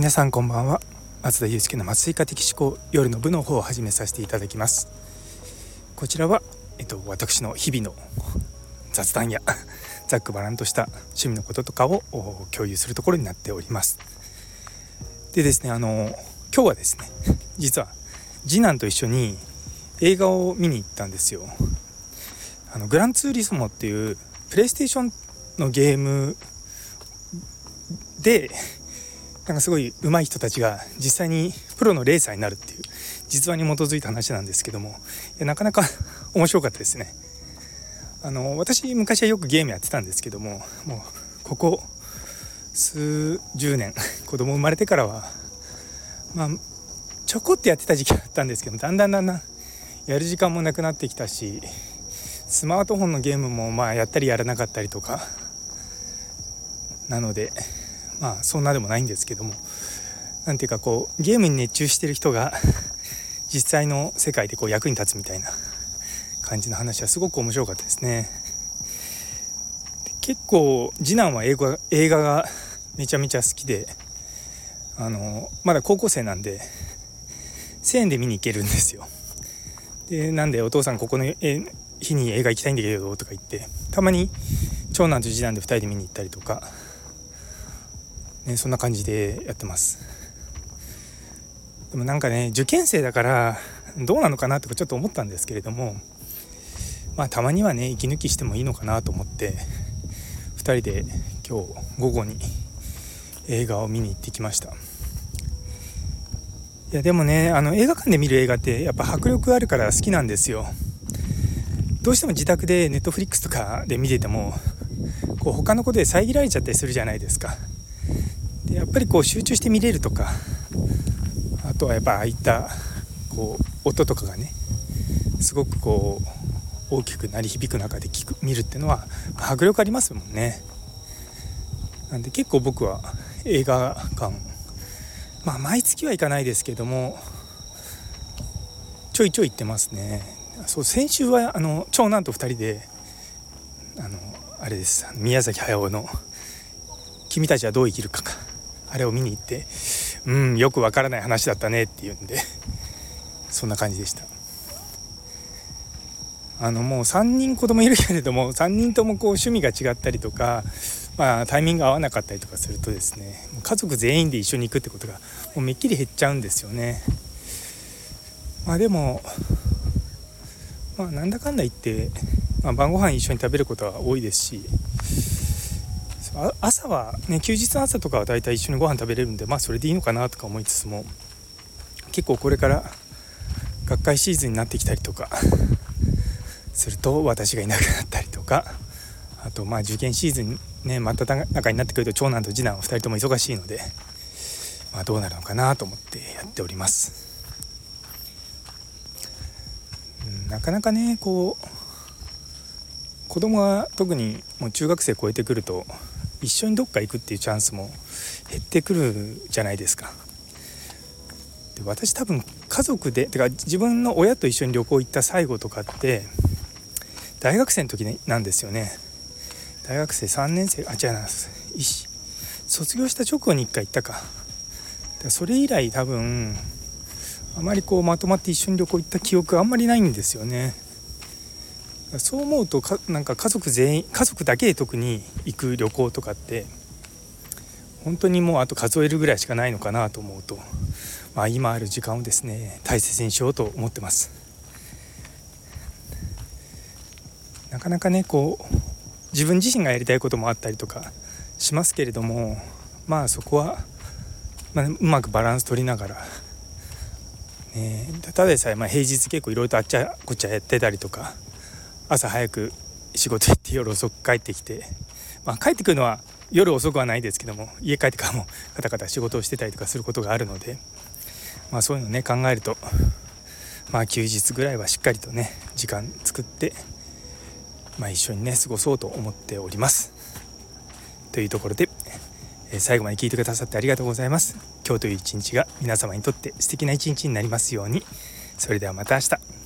皆さんこんばんは。松田祐介の麻酔科的思考夜の部の方を始めさせていただきます。こちらはえっと私の日々の雑談やざっくばらんとした趣味のこととかを共有するところになっております。でですねあの今日はですね実は次男と一緒に映画を見に行ったんですよ。あのグランツーリスモっていうプレイステーションのゲームでなんかすごい上手い人たちが実際にプロのレーサーになるっていう実話に基づいた話なんですけどもいやなかなか 面白かったですね。あの私昔はよくゲームやってたんですけどももうここ数十年 子供生まれてからはまあちょこってやってた時期だったんですけどだんだんだんだんやる時間もなくなってきたしスマートフォンのゲームもまあやったりやらなかったりとかなのでまあそんなでもないんですけども何ていうかこうゲームに熱中してる人が 実際の世界でこう役に立つみたいな感じの話はすごく面白かったですね。結構次男は英語映画がめちゃめちゃ好きであのまだ高校生なんで1000円で見に行けるんですよ。でなんでお父さんここの日に映画行きたいんだけどとか言ってたまに長男と次男で2人で見に行ったりとかね、そんな感じでやってます。でもなんかね受験生だからどうなのかなとかちょっと思ったんですけれどもまあたまにはね息抜きしてもいいのかなと思って2人で今日午後に映画を見に行ってきました。いやでもねあの映画館で見る映画ってやっぱ迫力あるから好きなんですよ。どうしても自宅でネットフリックスとかで見ててもこう他のことで遮られちゃったりするじゃないですか。でやっぱりこう集中して見れるとかあとはやっぱああいったこう音とかがねすごくこう大きく鳴り響く中で聞く見るっていうのは迫力ありますもんね。なんで結構僕は映画館まあ毎月は行かないですけどもちょいちょい行ってますね。そう先週はあの長男と2人であのあれです宮崎駿の「君たちはどう生きるか」か。あれを見に行ってうんよくわからない話だったねっていうんでそんな感じでした。あのもう3人子供いるけれども3人ともこう趣味が違ったりとか、まあ、タイミング合わなかったりとかするとですね家族全員で一緒に行くってことがもうめっきり減っちゃうんですよね。まあでもまあなんだかんだ言って、まあ、晩ご飯一緒に食べることは多いですしあ朝はね休日の朝とかはだいたい一緒にご飯食べれるんでまあそれでいいのかなとか思いつつも結構これから学会シーズンになってきたりとかすると私がいなくなったりとかあとまあ受験シーズンね真っ只中になってくると長男と次男は2人とも忙しいので、まあ、どうなるのかなと思ってやっております。なかなかねこう子供が特にもう中学生超えてくると一緒にどっか行くっていうチャンスも減ってくるじゃないですか。で私多分家族でてか自分の親と一緒に旅行行った最後とかって大学生の時なんですよね。大学生3年生あ違うな卒業した直後に1回行ったか。それ以来多分あまりこうまとまって一緒に旅行行った記憶あんまりないんですよね。そう思うとかなんか家族全員家族だけで特に行く旅行とかって本当にもうあと数えるぐらいしかないのかなと思うと、まあ、今ある時間をですね大切にしようと思ってます。なかなかねこう自分自身がやりたいこともあったりとかしますけれどもまあそこは、まあ、うまくバランス取りながら、ね、ただでさえまあ平日結構いろいろとあっちゃこっちゃやってたりとか朝早く仕事行って夜遅く帰ってきて、まあ、帰ってくるのは夜遅くはないですけども家帰ってからもカタカタ仕事をしてたりとかすることがあるので、まあ、そういうのね考えると、まあ、休日ぐらいはしっかりとね時間作って、まあ、一緒にね過ごそうと思っております。というところで、え最後まで聞いてくださってありがとうございます。今日という一日が皆様にとって素敵な一日になりますように。それではまた明日。